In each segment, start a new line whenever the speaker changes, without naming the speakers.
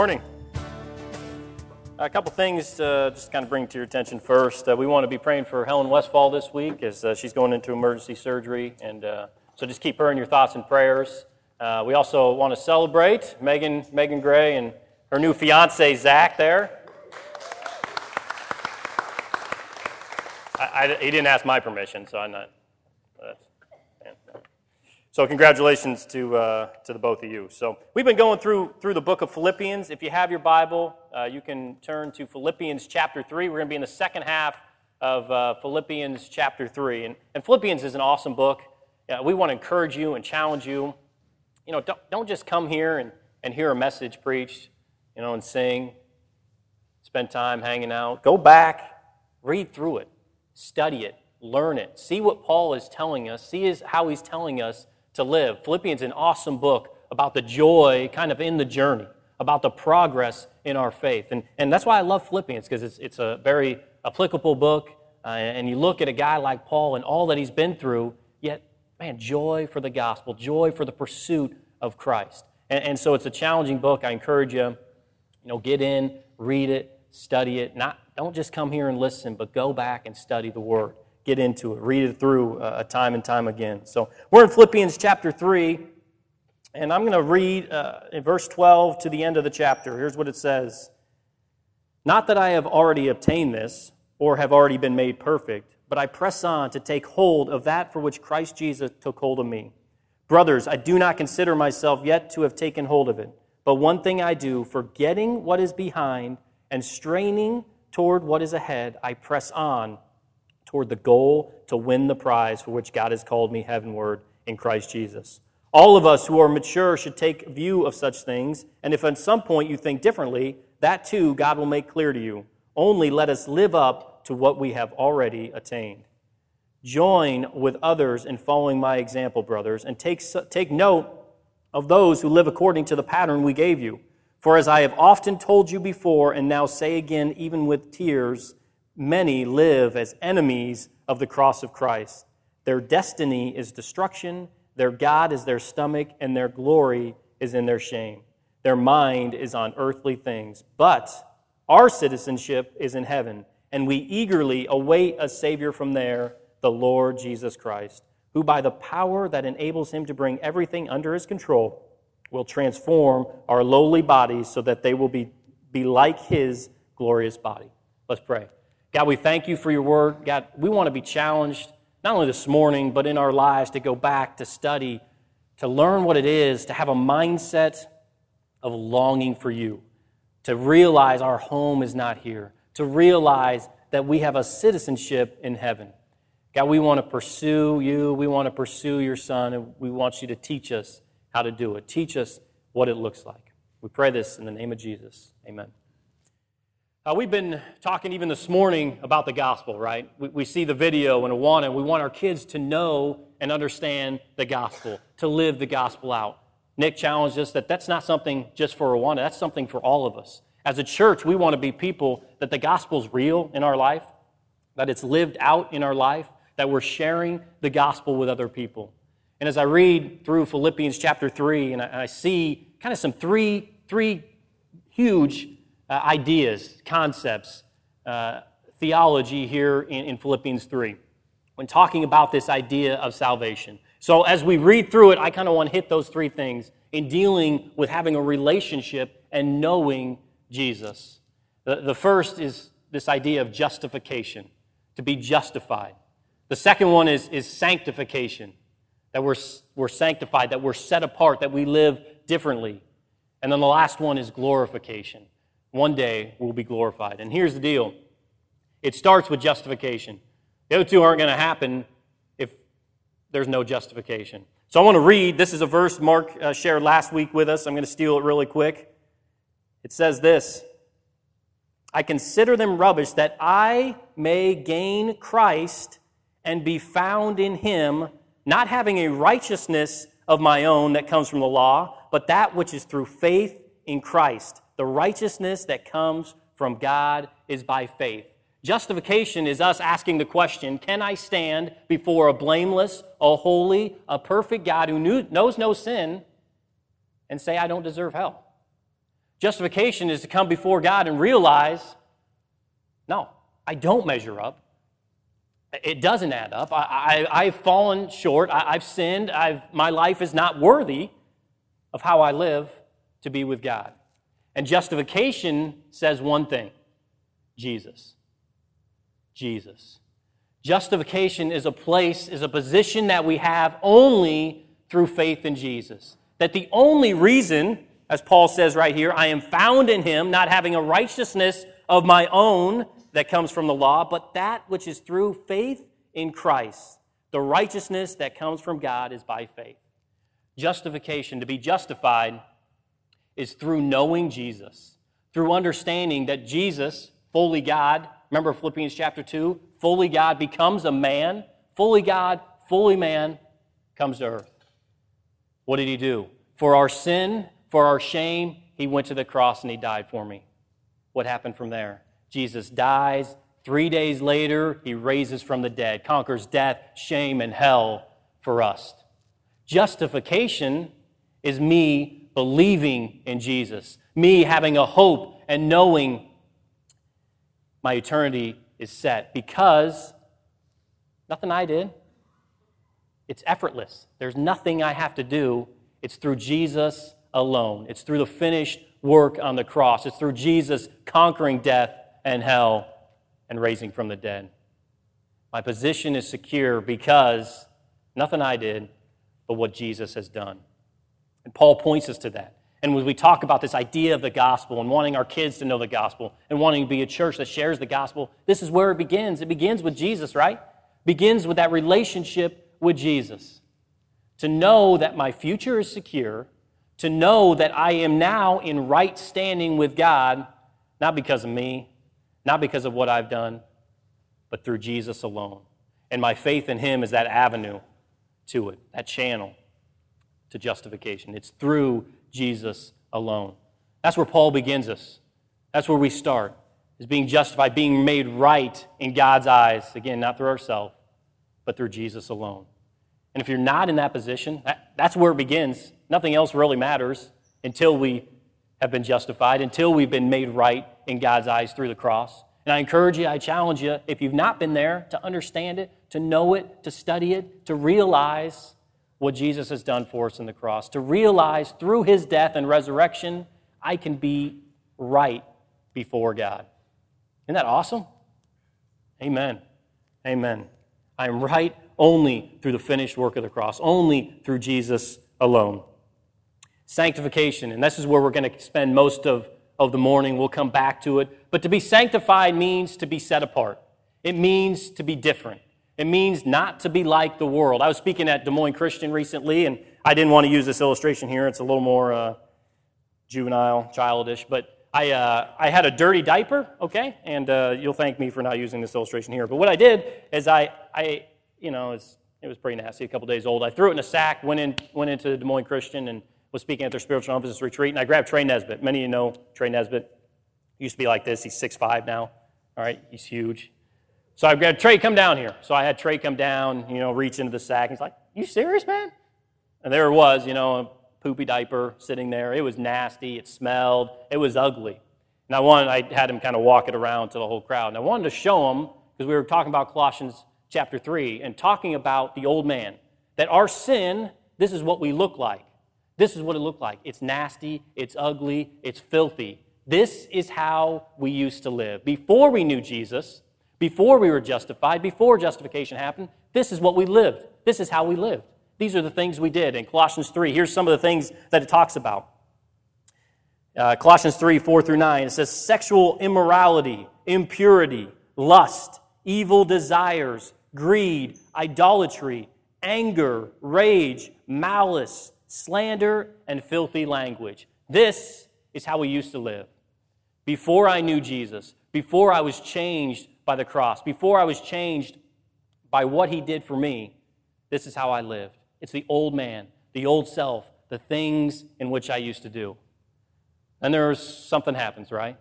morning. A couple things just kind of bring to your attention first. Uh, we want to be praying for Helen Westfall this week as uh, she's going into emergency surgery, and uh, so just keep her in your thoughts and prayers. Uh, we also want to celebrate Megan Megan Gray and her new fiance Zach there. I, I, he didn't ask my permission, so I'm not. So congratulations to, uh, to the both of you. So we've been going through, through the book of Philippians. If you have your Bible, uh, you can turn to Philippians chapter 3. We're going to be in the second half of uh, Philippians chapter 3. And, and Philippians is an awesome book. we want to encourage you and challenge you. You know, don't, don't just come here and, and hear a message preached, you know, and sing, spend time hanging out. Go back, read through it, study it, learn it, see what Paul is telling us, see his, how he's telling us to live. Philippians is an awesome book about the joy kind of in the journey, about the progress in our faith. And, and that's why I love Philippians, because it's, it's a very applicable book. Uh, and you look at a guy like Paul and all that he's been through, yet, man, joy for the gospel, joy for the pursuit of Christ. And, and so it's a challenging book. I encourage you, you know, get in, read it, study it. Not, don't just come here and listen, but go back and study the Word get into it, read it through uh, time and time again. So we're in Philippians chapter 3, and I'm going to read uh, in verse 12 to the end of the chapter. Here's what it says Not that I have already obtained this or have already been made perfect, but I press on to take hold of that for which Christ Jesus took hold of me. Brothers, I do not consider myself yet to have taken hold of it. But one thing I do, forgetting what is behind and straining toward what is ahead, I press on toward the goal to win the prize for which God has called me heavenward in Christ Jesus. All of us who are mature should take view of such things, and if at some point you think differently, that too God will make clear to you. Only let us live up to what we have already attained. Join with others in following my example, brothers, and take, take note of those who live according to the pattern we gave you. For as I have often told you before, and now say again, even with tears, many live as enemies of the cross of Christ. Their destiny is destruction, their God is their stomach, and their glory is in their shame. Their mind is on earthly things. But our citizenship is in heaven, and we eagerly await a Savior from there, the Lord Jesus Christ, who by the power that enables him to bring everything under his control will transform our lowly bodies so that they will be, be like his glorious body. Let's pray. God, we thank you for your word. God, we want to be challenged, not only this morning, but in our lives to go back, to study, to learn what it is, to have a mindset of longing for you, to realize our home is not here, to realize that we have a citizenship in heaven. God, we want to pursue you. We want to pursue your son, and we want you to teach us how to do it. Teach us what it looks like. We pray this in the name of Jesus. Amen. Uh, we've been talking even this morning about the gospel, right? We, we see the video and want and we want our kids to know and understand the gospel, to live the gospel out. Nick challenged us that that's not something just for Awana, that's something for all of us. As a church, we want to be people that the gospel's real in our life, that it's lived out in our life, that we're sharing the gospel with other people. And as I read through Philippians chapter 3, and I, and I see kind of some three, three huge uh, ideas, concepts, uh, theology here in, in Philippians 3 when talking about this idea of salvation. So, as we read through it, I kind of want to hit those three things in dealing with having a relationship and knowing Jesus. The, the first is this idea of justification, to be justified. The second one is, is sanctification, that we're, we're sanctified, that we're set apart, that we live differently. And then the last one is glorification, one day we'll be glorified. And here's the deal it starts with justification. The other two aren't going to happen if there's no justification. So I want to read. This is a verse Mark uh, shared last week with us. I'm going to steal it really quick. It says this I consider them rubbish that I may gain Christ and be found in him, not having a righteousness of my own that comes from the law, but that which is through faith in Christ the righteousness that comes from God is by faith. Justification is us asking the question Can I stand before a blameless, a holy, a perfect God who knew, knows no sin and say, I don't deserve hell? Justification is to come before God and realize, no, I don't measure up. It doesn't add up. I, have fallen short. I, have sinned. I've, my life is not worthy of how I live to be with God. And justification says one thing Jesus. Jesus. Justification is a place, is a position that we have only through faith in Jesus. That the only reason, as Paul says right here, I am found in him, not having a righteousness of my own that comes from the law, but that which is through faith in Christ. The righteousness that comes from God is by faith. Justification, to be justified, is through knowing Jesus, through understanding that Jesus, fully God, remember Philippians chapter 2, fully God becomes a man, fully God, fully man, comes to earth. What did he do? For our sin, for our shame, he went to the cross and he died for me. What happened from there? Jesus dies. Three days later, he raises from the dead, conquers death, shame, and hell for us. Justification is me believing in Jesus, me having a hope and knowing my eternity is set because nothing I did. It's effortless. There's nothing I have to do. It's through Jesus alone. It's through the finished work on the cross. It's through Jesus conquering death and hell and raising from the dead. My position is secure because nothing I did, but what Jesus has done. And Paul points us to that. And when we talk about this idea of the gospel and wanting our kids to know the gospel and wanting to be a church that shares the gospel, this is where it begins. It begins with Jesus, right? Begins with that relationship with Jesus. To know that my future is secure, to know that I am now in right standing with God, not because of me, not because of what I've done, but through Jesus alone. And my faith in Him is that avenue to it, that channel to justification. It's through Jesus alone. That's where Paul begins us. That's where we start, is being justified, being made right in God's eyes. Again, not through ourselves, but through Jesus alone. And if you're not in that position, that, that's where it begins. Nothing else really matters until we have been justified, until we've been made right in God's eyes through the cross. And I encourage you, I challenge you, if you've not been there, to understand it, to know it, to study it, to realize what Jesus has done for us in the cross, to realize through his death and resurrection, I can be right before God. Isn't that awesome? Amen. Amen. I am right only through the finished work of the cross, only through Jesus alone. Sanctification, and this is where we're going to spend most of, of the morning. We'll come back to it. But to be sanctified means to be set apart, it means to be different. It means not to be like the world. I was speaking at Des Moines Christian recently, and I didn't want to use this illustration here. It's a little more uh, juvenile, childish, but I, uh, I had a dirty diaper, okay? And uh, you'll thank me for not using this illustration here. But what I did is I, I you know, it was pretty nasty, a couple days old. I threw it in a sack, went, in, went into Des Moines Christian, and was speaking at their spiritual emphasis retreat. And I grabbed Trey Nesbitt. Many of you know Trey Nesbitt. He used to be like this. He's 6'5 now. All right, he's huge. So I've got Trey, come down here. So I had Trey come down, you know, reach into the sack. He's like, You serious, man? And there it was, you know, a poopy diaper sitting there. It was nasty. It smelled. It was ugly. And I wanted, I had him kind of walk it around to the whole crowd. And I wanted to show him, because we were talking about Colossians chapter 3 and talking about the old man, that our sin, this is what we look like. This is what it looked like. It's nasty, it's ugly, it's filthy. This is how we used to live. Before we knew Jesus, before we were justified, before justification happened, this is what we lived. This is how we lived. These are the things we did. In Colossians 3, here's some of the things that it talks about. Uh, Colossians 3, 4 through 9, it says sexual immorality, impurity, lust, evil desires, greed, idolatry, anger, rage, malice, slander, and filthy language. This is how we used to live. Before I knew Jesus, before I was changed by the cross, before I was changed by what he did for me, this is how I lived. It's the old man, the old self, the things in which I used to do. And there's something happens, right?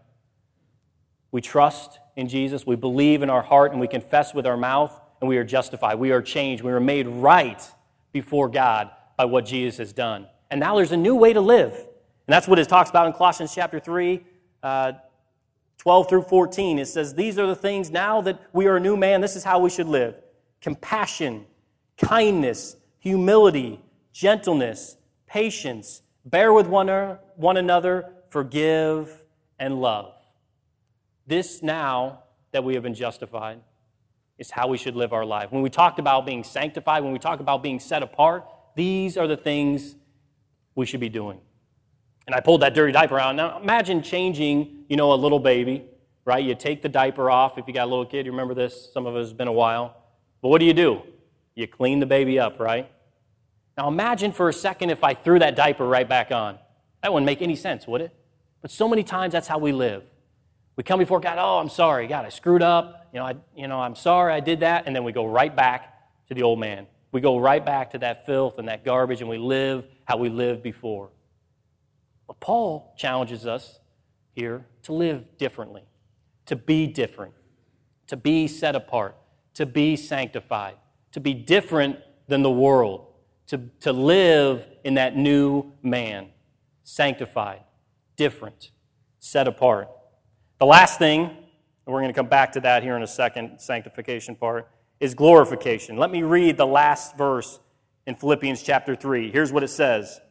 We trust in Jesus, we believe in our heart, and we confess with our mouth, and we are justified. We are changed. We are made right before God by what Jesus has done. And now there's a new way to live. And that's what it talks about in Colossians chapter 3, uh, 12 through 14. It says, These are the things now that we are a new man, this is how we should live compassion, kindness, humility, gentleness, patience, bear with one, er, one another, forgive, and love. This now that we have been justified is how we should live our life. When we talked about being sanctified, when we talk about being set apart, these are the things we should be doing. And I pulled that dirty diaper out. Now imagine changing, you know, a little baby, right? You take the diaper off. If you got a little kid, you remember this? Some of us has been a while. But what do you do? You clean the baby up, right? Now imagine for a second if I threw that diaper right back on. That wouldn't make any sense, would it? But so many times that's how we live. We come before God, oh, I'm sorry, God, I screwed up. You know, I, you know, I'm sorry I did that. And then we go right back to the old man. We go right back to that filth and that garbage, and we live how we lived before. But Paul challenges us here to live differently, to be different, to be set apart, to be sanctified, to be different than the world, to, to live in that new man, sanctified, different, set apart. The last thing, and we're going to come back to that here in a second, sanctification part, is glorification. Let me read the last verse in Philippians chapter 3. Here's what it says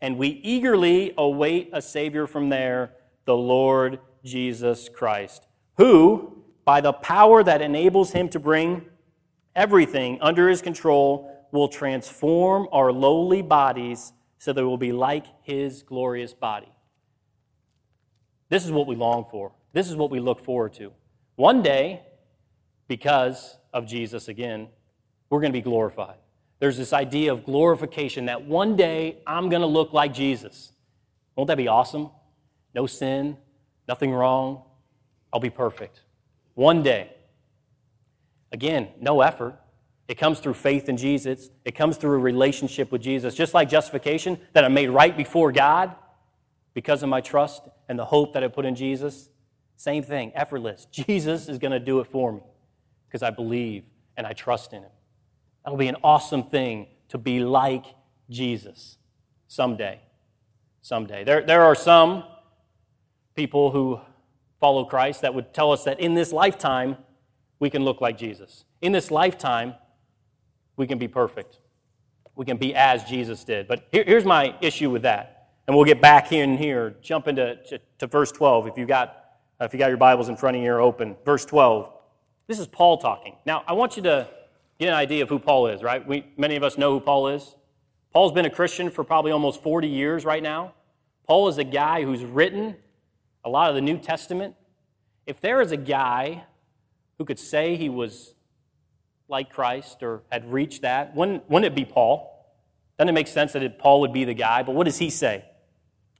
And we eagerly await a Savior from there, the Lord Jesus Christ, who, by the power that enables him to bring everything under his control, will transform our lowly bodies so they will be like his glorious body. This is what we long for. This is what we look forward to. One day, because of Jesus again, we're going to be glorified. There's this idea of glorification that one day I'm going to look like Jesus. Won't that be awesome? No sin, nothing wrong. I'll be perfect. One day. Again, no effort. It comes through faith in Jesus. It comes through a relationship with Jesus. Just like justification, that I'm made right before God because of my trust and the hope that I put in Jesus. Same thing, effortless. Jesus is going to do it for me because I believe and I trust in Him. That'll be an awesome thing to be like Jesus someday. Someday. There, there are some people who follow Christ that would tell us that in this lifetime, we can look like Jesus. In this lifetime, we can be perfect. We can be as Jesus did. But here, here's my issue with that. And we'll get back in here, jump into to, to verse 12 if you got if you got your Bibles in front of you or open. Verse 12. This is Paul talking. Now, I want you to get an idea of who Paul is, right? We, many of us know who Paul is. Paul's been a Christian for probably almost 40 years right now. Paul is a guy who's written a lot of the New Testament. If there is a guy who could say he was like Christ or had reached that, wouldn't, wouldn't it be Paul? Doesn't it make sense that it, Paul would be the guy? But what does he say?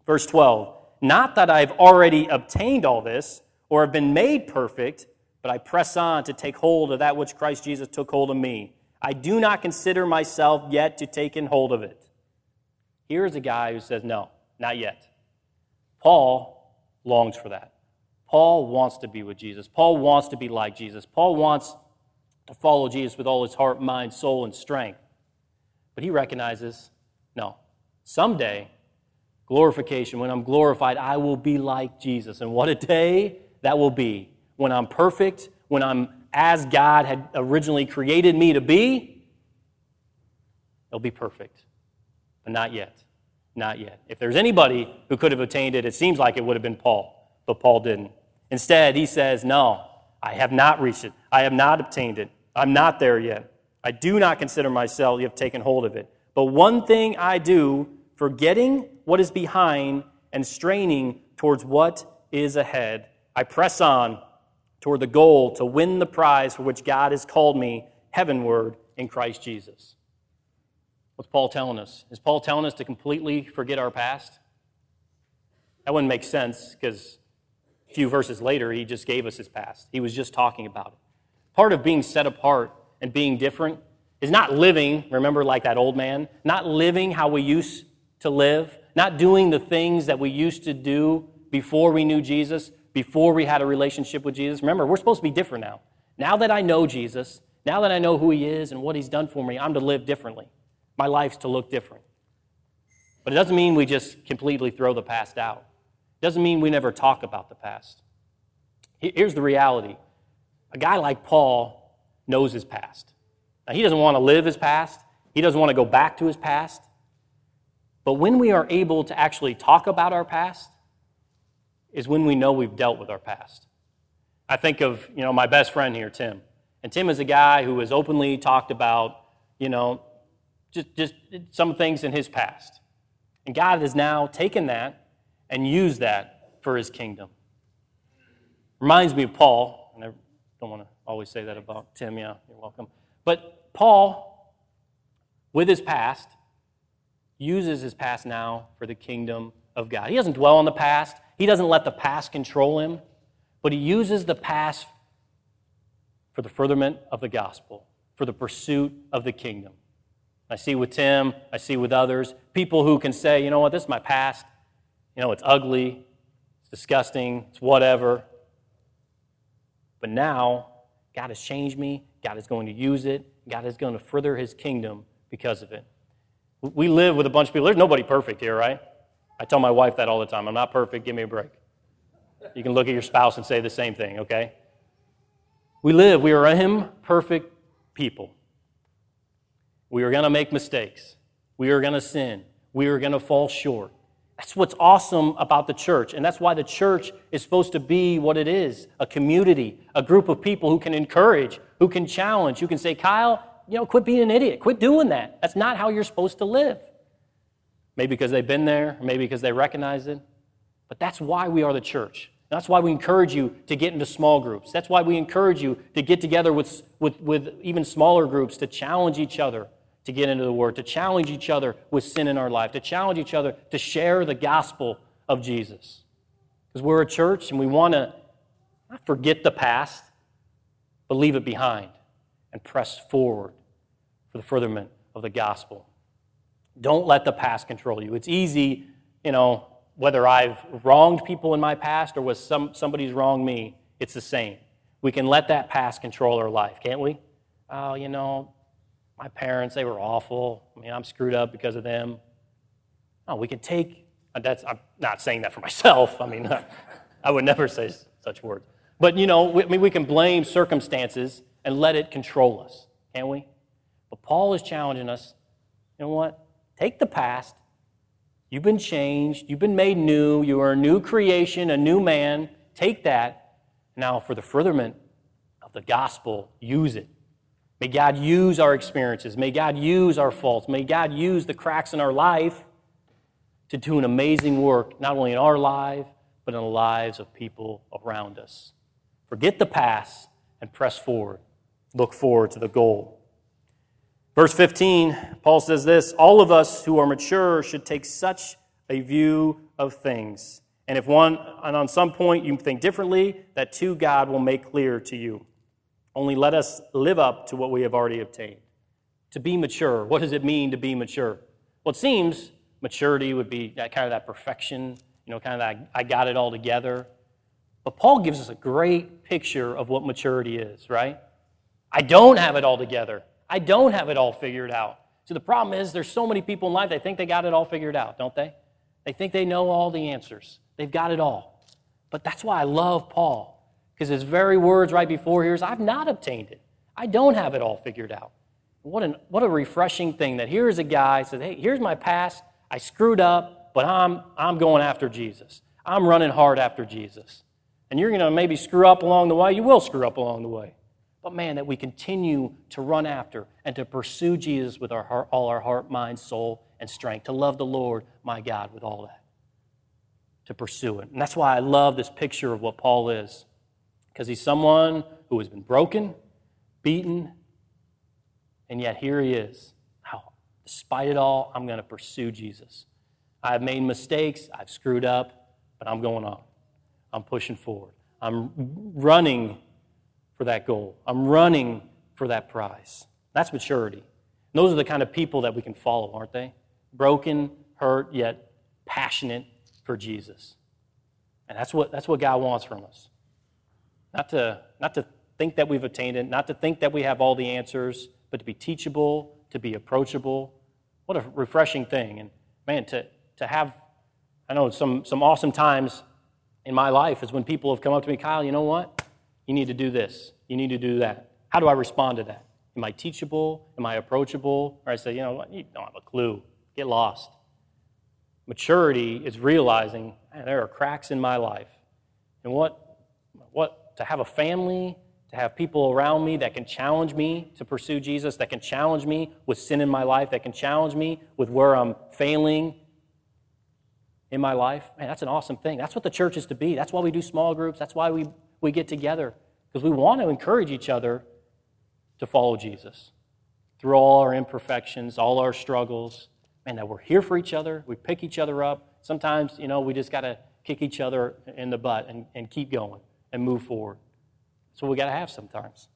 Verse 12 Not that I've already obtained all this or have been made perfect, but I press on to take hold of that which Christ Jesus took hold of me. I do not consider myself yet to take in hold of it. Here's a guy who says, No, not yet. Paul longs for that. Paul wants to be with Jesus. Paul wants to be like Jesus. Paul wants to follow Jesus with all his heart, mind, soul, and strength. But he recognizes no, someday, glorification, when I'm glorified, I will be like Jesus. And what a day that will be when I'm perfect, when I'm as God had originally created me to be. It'll be perfect. But not yet. Not yet. If there's anybody who could have attained it, it seems like it would have been Paul, but Paul didn't. Instead, he says, No, I have not reached it. I have not obtained it. I'm not there yet. I do not consider myself to have taken hold of it. But one thing I do, forgetting what is behind and straining towards what is ahead, I press on toward the goal to win the prize for which God has called me heavenward in Christ Jesus. What's Paul telling us? Is Paul telling us to completely forget our past? That wouldn't make sense because a few verses later, he just gave us his past. He was just talking about it. Part of being set apart and being different is not living, remember, like that old man, not living how we used to live, not doing the things that we used to do before we knew Jesus, before we had a relationship with Jesus. Remember, we're supposed to be different now. Now that I know Jesus, now that I know who he is and what he's done for me, I'm to live differently. My life's to look different. But it doesn't mean we just completely throw the past out. It doesn't mean we never talk about the past. Here's the reality a guy like Paul knows his past. Now, he doesn't want to live his past, he doesn't want to go back to his past. But when we are able to actually talk about our past, is when we know we've dealt with our past. I think of, you know, my best friend here, Tim. And Tim is a guy who has openly talked about, you know, just, just some things in his past. And God has now taken that and used that for his kingdom. Reminds me of Paul, and I don't want to always say that about Tim, yeah, you're welcome. But Paul, with his past, uses his past now for the kingdom of God. He doesn't dwell on the past, he doesn't let the past control him, but he uses the past for the furtherment of the gospel, for the pursuit of the kingdom. I see with Tim, I see with others, people who can say, you know what, this is my past. You know, it's ugly, it's disgusting, it's whatever. But now, God has changed me. God is going to use it. God is going to further his kingdom because of it. We live with a bunch of people. There's nobody perfect here, right? I tell my wife that all the time. I'm not perfect. Give me a break. You can look at your spouse and say the same thing, okay? We live, we are imperfect people. We are going to make mistakes. We are going to sin. We are going to fall short. That's what's awesome about the church. And that's why the church is supposed to be what it is a community, a group of people who can encourage, who can challenge, who can say, Kyle, you know, quit being an idiot. Quit doing that. That's not how you're supposed to live. Maybe because they've been there, maybe because they recognize it. But that's why we are the church. That's why we encourage you to get into small groups. That's why we encourage you to get together with, with, with even smaller groups to challenge each other to get into the Word, to challenge each other with sin in our life, to challenge each other to share the gospel of Jesus. Because we're a church and we want to not forget the past, but leave it behind and press forward for the furtherment of the gospel. Don't let the past control you. It's easy, you know, whether I've wronged people in my past or was some, somebody's wronged me, it's the same. We can let that past control our life, can't we? Oh, you know, my parents, they were awful. I mean, I'm screwed up because of them. Oh, we can take, uh, that's, I'm not saying that for myself. I mean, I would never say such words. But, you know, we, I mean, we can blame circumstances and let it control us, can't we? But Paul is challenging us, you know what? Take the past. You've been changed. You've been made new. You are a new creation, a new man. Take that. Now, for the furtherment of the gospel, use it. May God use our experiences. May God use our faults. May God use the cracks in our life to do an amazing work, not only in our life, but in the lives of people around us. Forget the past and press forward. Look forward to the goal. Verse 15, Paul says this All of us who are mature should take such a view of things. And if one, and on some point you think differently, that too God will make clear to you. Only let us live up to what we have already obtained. To be mature, what does it mean to be mature? Well, it seems maturity would be that kind of that perfection, you know, kind of that I got it all together. But Paul gives us a great picture of what maturity is, right? I don't have it all together. I don't have it all figured out. So the problem is there's so many people in life they think they got it all figured out, don't they? They think they know all the answers. They've got it all. But that's why I love Paul because his very words right before here is, I've not obtained it. I don't have it all figured out. What, an, what a refreshing thing that here's a guy says, hey, here's my past. I screwed up, but I'm, I'm going after Jesus. I'm running hard after Jesus. And you're going to maybe screw up along the way. You will screw up along the way. But man, that we continue to run after and to pursue Jesus with our heart, all our heart, mind, soul, and strength, to love the Lord, my God, with all that, to pursue it. And that's why I love this picture of what Paul is because he's someone who has been broken, beaten, and yet here he is. How, despite it all, I'm going to pursue Jesus. I've made mistakes, I've screwed up, but I'm going on. I'm pushing forward. I'm running for that goal. I'm running for that prize. That's maturity. And those are the kind of people that we can follow, aren't they? Broken, hurt, yet passionate for Jesus. And that's what, that's what God wants from us. Not to, not to think that we've attained it, not to think that we have all the answers, but to be teachable, to be approachable. What a refreshing thing. And man, to, to have, I know, some, some awesome times in my life is when people have come up to me, Kyle, you know what? You need to do this. You need to do that. How do I respond to that? Am I teachable? Am I approachable? Or I say, you know what? You don't have a clue. Get lost. Maturity is realizing there are cracks in my life. And what, what, to have a family, to have people around me that can challenge me to pursue Jesus, that can challenge me with sin in my life, that can challenge me with where I'm failing in my life, man, that's an awesome thing. That's what the church is to be. That's why we do small groups. That's why we, we get together, because we want to encourage each other to follow Jesus through all our imperfections, all our struggles. and that we're here for each other. We pick each other up. Sometimes, you know, we just got to kick each other in the butt and, and keep going and move forward. That's what we got to have sometimes.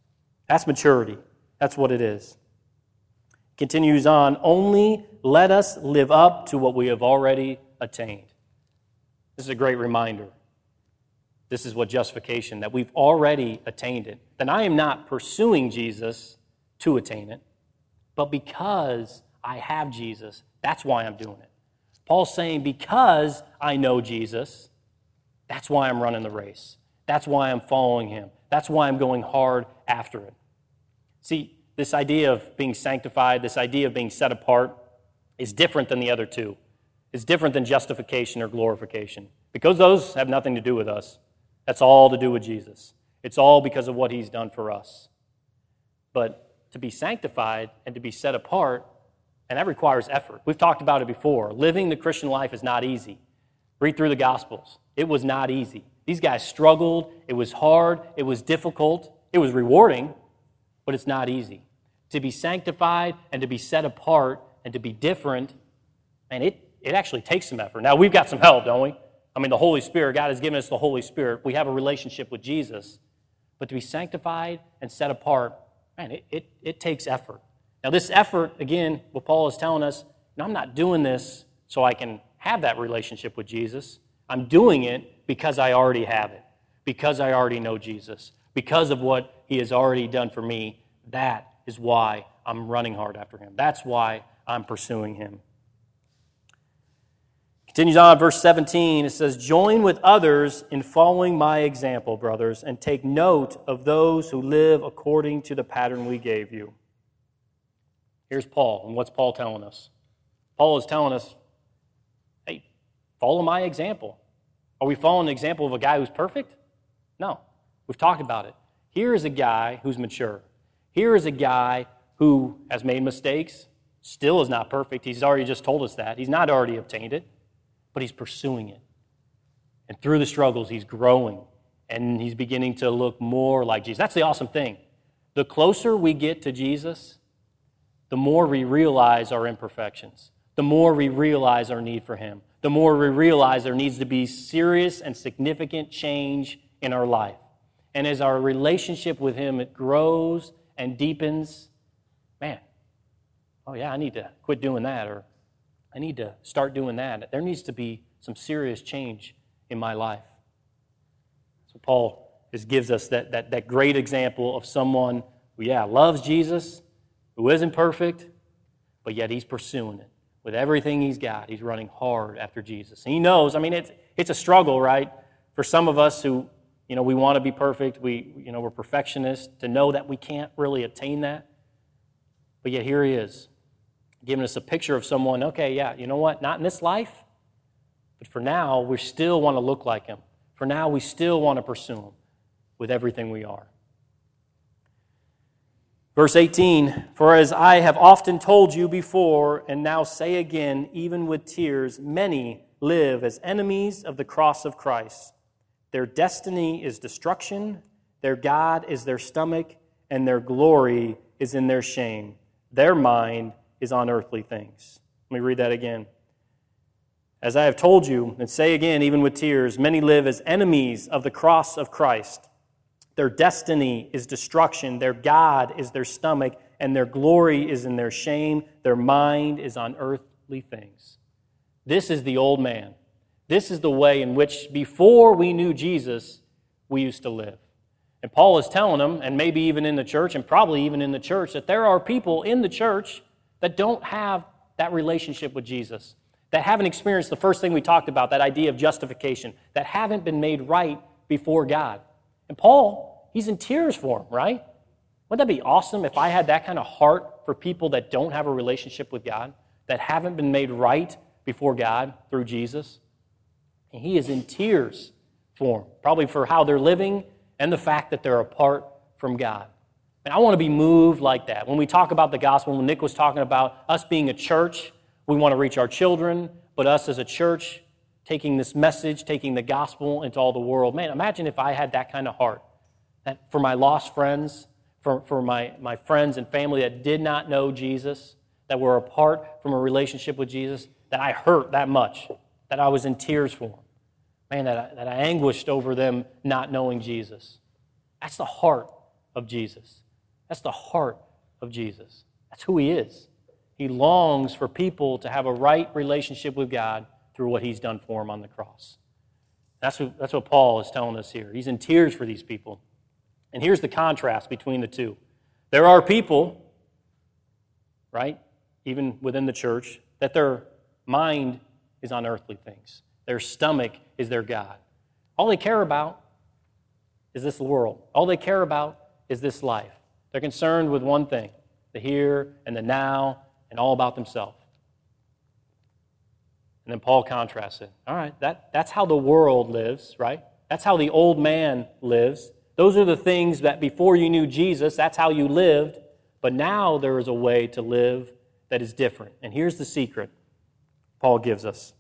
That's maturity. That's what it is. Continues on, only let us live up to what we have already attained. This is a great reminder. This is what justification, that we've already attained it. Then I am not pursuing Jesus to attain it, but because I have Jesus, that's why I'm doing it. Paul's saying, because I know Jesus, that's why I'm running the race. That's why I'm following him. That's why I'm going hard after it. See, this idea of being sanctified, this idea of being set apart, is different than the other two. It's different than justification or glorification because those have nothing to do with us. That's all to do with Jesus. It's all because of what he's done for us. But to be sanctified and to be set apart, and that requires effort. We've talked about it before. Living the Christian life is not easy. Read through the Gospels. It was not easy. These guys struggled. It was hard. It was difficult. It was rewarding, but it's not easy. To be sanctified and to be set apart and to be different, and it, it actually takes some effort. Now, we've got some help, don't we? I mean, the Holy Spirit, God has given us the Holy Spirit. We have a relationship with Jesus. But to be sanctified and set apart, man, it, it, it takes effort. Now, this effort, again, what Paul is telling us, no, I'm not doing this so I can have that relationship with Jesus. I'm doing it because I already have it, because I already know Jesus, because of what he has already done for me. That is why I'm running hard after him. That's why I'm pursuing him. Continues on, verse 17. It says, Join with others in following my example, brothers, and take note of those who live according to the pattern we gave you. Here's Paul. And what's Paul telling us? Paul is telling us, hey, follow my example. Are we following the example of a guy who's perfect? No. We've talked about it. Here is a guy who's mature. Here is a guy who has made mistakes, still is not perfect. He's already just told us that. He's not already obtained it but he's pursuing it. And through the struggles, he's growing and he's beginning to look more like Jesus. That's the awesome thing. The closer we get to Jesus, the more we realize our imperfections, the more we realize our need for him, the more we realize there needs to be serious and significant change in our life. And as our relationship with him it grows and deepens, man, oh yeah, I need to quit doing that or I need to start doing that. There needs to be some serious change in my life. So Paul just gives us that, that, that great example of someone who, yeah, loves Jesus, who isn't perfect, but yet he's pursuing it. With everything he's got, he's running hard after Jesus. And he knows, I mean, it's, it's a struggle, right? For some of us who, you know, we want to be perfect, we, you know, we're perfectionists, to know that we can't really attain that. But yet here he is, giving us a picture of someone, okay, yeah, you know what? Not in this life, but for now, we still want to look like him. For now, we still want to pursue him with everything we are. Verse 18 For as I have often told you before, and now say again, even with tears, many live as enemies of the cross of Christ. Their destiny is destruction, their God is their stomach, and their glory is in their shame. Their mind is on earthly things. Let me read that again. As I have told you, and say again, even with tears, many live as enemies of the cross of Christ. Their destiny is destruction, their God is their stomach, and their glory is in their shame. Their mind is on earthly things. This is the old man. This is the way in which, before we knew Jesus, we used to live. And Paul is telling them, and maybe even in the church, and probably even in the church, that there are people in the church that don't have that relationship with Jesus. that haven't experienced the first thing we talked about, that idea of justification, that haven't been made right before God. And Paul, he's in tears for them, right? Wouldn't that be awesome if I had that kind of heart for people that don't have a relationship with God, that haven't been made right before God through Jesus? And he is in tears for them, probably for how they're living and the fact that they're apart from God. And I want to be moved like that. When we talk about the gospel, when Nick was talking about us being a church, we want to reach our children, but us as a church taking this message, taking the gospel into all the world. Man, imagine if I had that kind of heart. That for my lost friends, for, for my, my friends and family that did not know Jesus, that were apart from a relationship with Jesus, that I hurt that much, that I was in tears for them. Man, that I, that I anguished over them not knowing Jesus. That's the heart of Jesus. That's the heart of Jesus. That's who he is. He longs for people to have a right relationship with God through what he's done for them on the cross. That's what, that's what Paul is telling us here. He's in tears for these people. And here's the contrast between the two. There are people, right, even within the church, that their mind is on earthly things. Their stomach is their God. All they care about is this world. All they care about is this life. They're concerned with one thing the here and the now and all about themselves. And then Paul contrasts it. All right, that, that's how the world lives, right? That's how the old man lives. Those are the things that before you knew Jesus, that's how you lived. But now there is a way to live that is different. And here's the secret Paul gives us.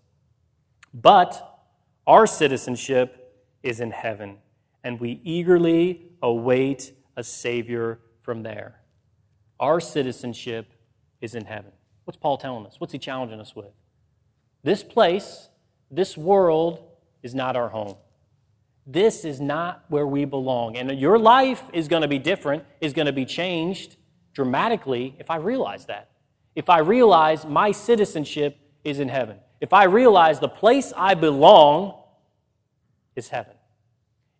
But our citizenship is in heaven, and we eagerly await a Savior from there. Our citizenship is in heaven. What's Paul telling us? What's he challenging us with? This place, this world, is not our home. This is not where we belong. And your life is going to be different, is going to be changed dramatically if I realize that. If I realize my citizenship is in heaven. If I realize the place I belong is heaven.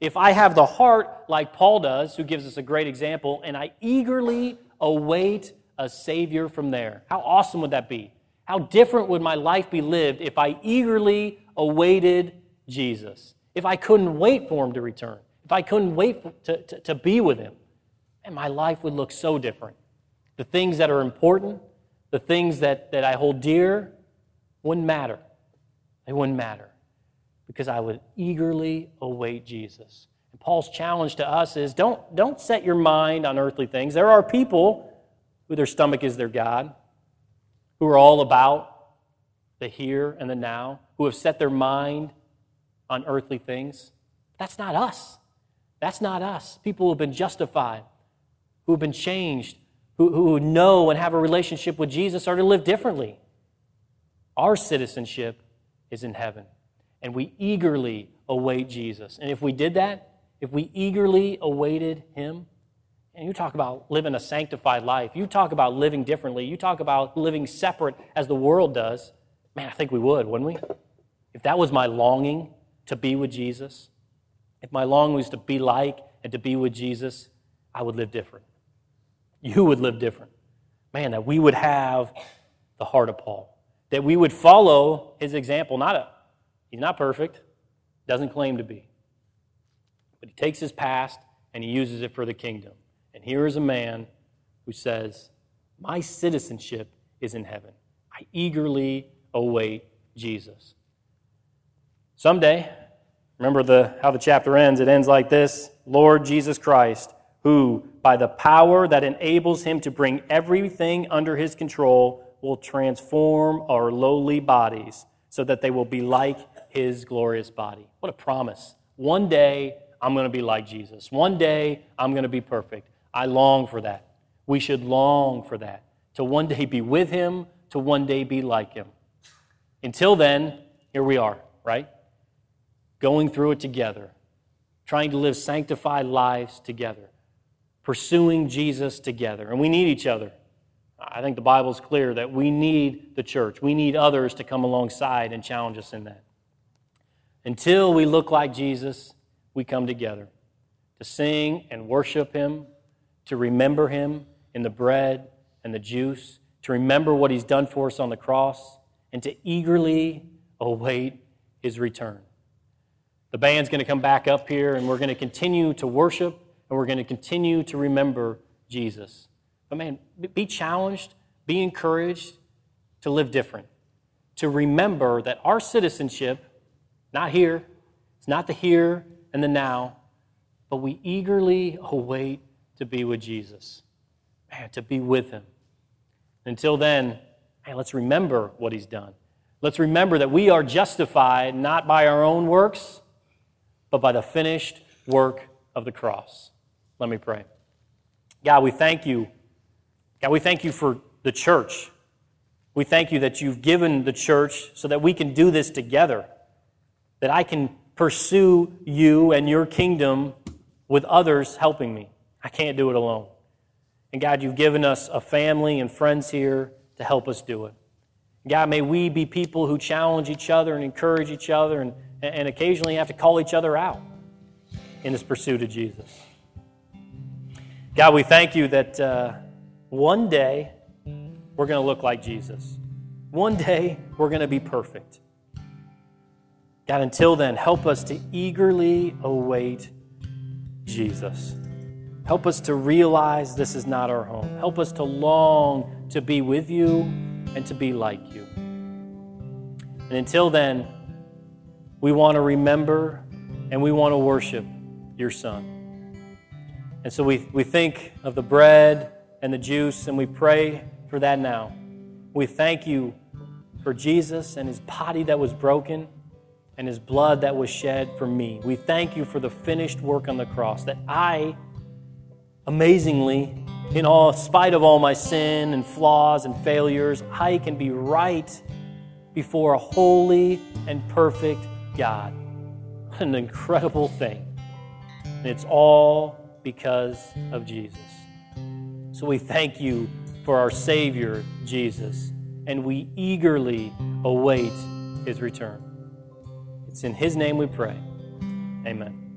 If I have the heart like Paul does, who gives us a great example, and I eagerly await a Savior from there, how awesome would that be? How different would my life be lived if I eagerly awaited Jesus? If I couldn't wait for him to return? If I couldn't wait to, to, to be with him? And my life would look so different. The things that are important, the things that, that I hold dear, wouldn't matter. They wouldn't matter because I would eagerly await Jesus. And Paul's challenge to us is don't, don't set your mind on earthly things. There are people who their stomach is their God who are all about the here and the now, who have set their mind on earthly things. That's not us. That's not us. People who have been justified, who have been changed, who, who know and have a relationship with Jesus are to live differently. Our citizenship is in heaven, and we eagerly await Jesus. And if we did that, if we eagerly awaited him, and you talk about living a sanctified life. You talk about living differently. You talk about living separate as the world does. Man, I think we would, wouldn't we? If that was my longing to be with Jesus, if my longing was to be like and to be with Jesus, I would live different. You would live different. Man, that we would have the heart of Paul, that we would follow his example. Not a, he's not perfect, doesn't claim to be, but he takes his past and he uses it for the kingdom. And here is a man who says, My citizenship is in heaven. I eagerly await Jesus. Someday, remember the, how the chapter ends? It ends like this Lord Jesus Christ, who, by the power that enables him to bring everything under his control, will transform our lowly bodies so that they will be like his glorious body. What a promise. One day, I'm going to be like Jesus. One day, I'm going to be perfect. I long for that. We should long for that. To one day be with Him, to one day be like Him. Until then, here we are, right? Going through it together, trying to live sanctified lives together, pursuing Jesus together. And we need each other. I think the Bible is clear that we need the church. We need others to come alongside and challenge us in that. Until we look like Jesus, we come together to sing and worship Him to remember him in the bread and the juice, to remember what he's done for us on the cross, and to eagerly await his return. The band's going to come back up here, and we're going to continue to worship, and we're going to continue to remember Jesus. But man, be challenged, be encouraged to live different, to remember that our citizenship, not here, it's not the here and the now, but we eagerly await to be with Jesus, man, to be with him. Until then, man, let's remember what he's done. Let's remember that we are justified not by our own works, but by the finished work of the cross. Let me pray. God, we thank you. God, we thank you for the church. We thank you that you've given the church so that we can do this together, that I can pursue you and your kingdom with others helping me. I can't do it alone. And God, you've given us a family and friends here to help us do it. God, may we be people who challenge each other and encourage each other and, and occasionally have to call each other out in this pursuit of Jesus. God, we thank you that uh, one day we're going to look like Jesus. One day we're going to be perfect. God, until then, help us to eagerly await Jesus. Help us to realize this is not our home. Help us to long to be with you and to be like you. And until then, we want to remember and we want to worship your Son. And so we, we think of the bread and the juice and we pray for that now. We thank you for Jesus and his body that was broken and his blood that was shed for me. We thank you for the finished work on the cross that I amazingly, in all spite of all my sin and flaws and failures, I can be right before a holy and perfect God. What an incredible thing. And it's all because of Jesus. So we thank you for our Savior, Jesus, and we eagerly await his return. It's in his name we pray. Amen.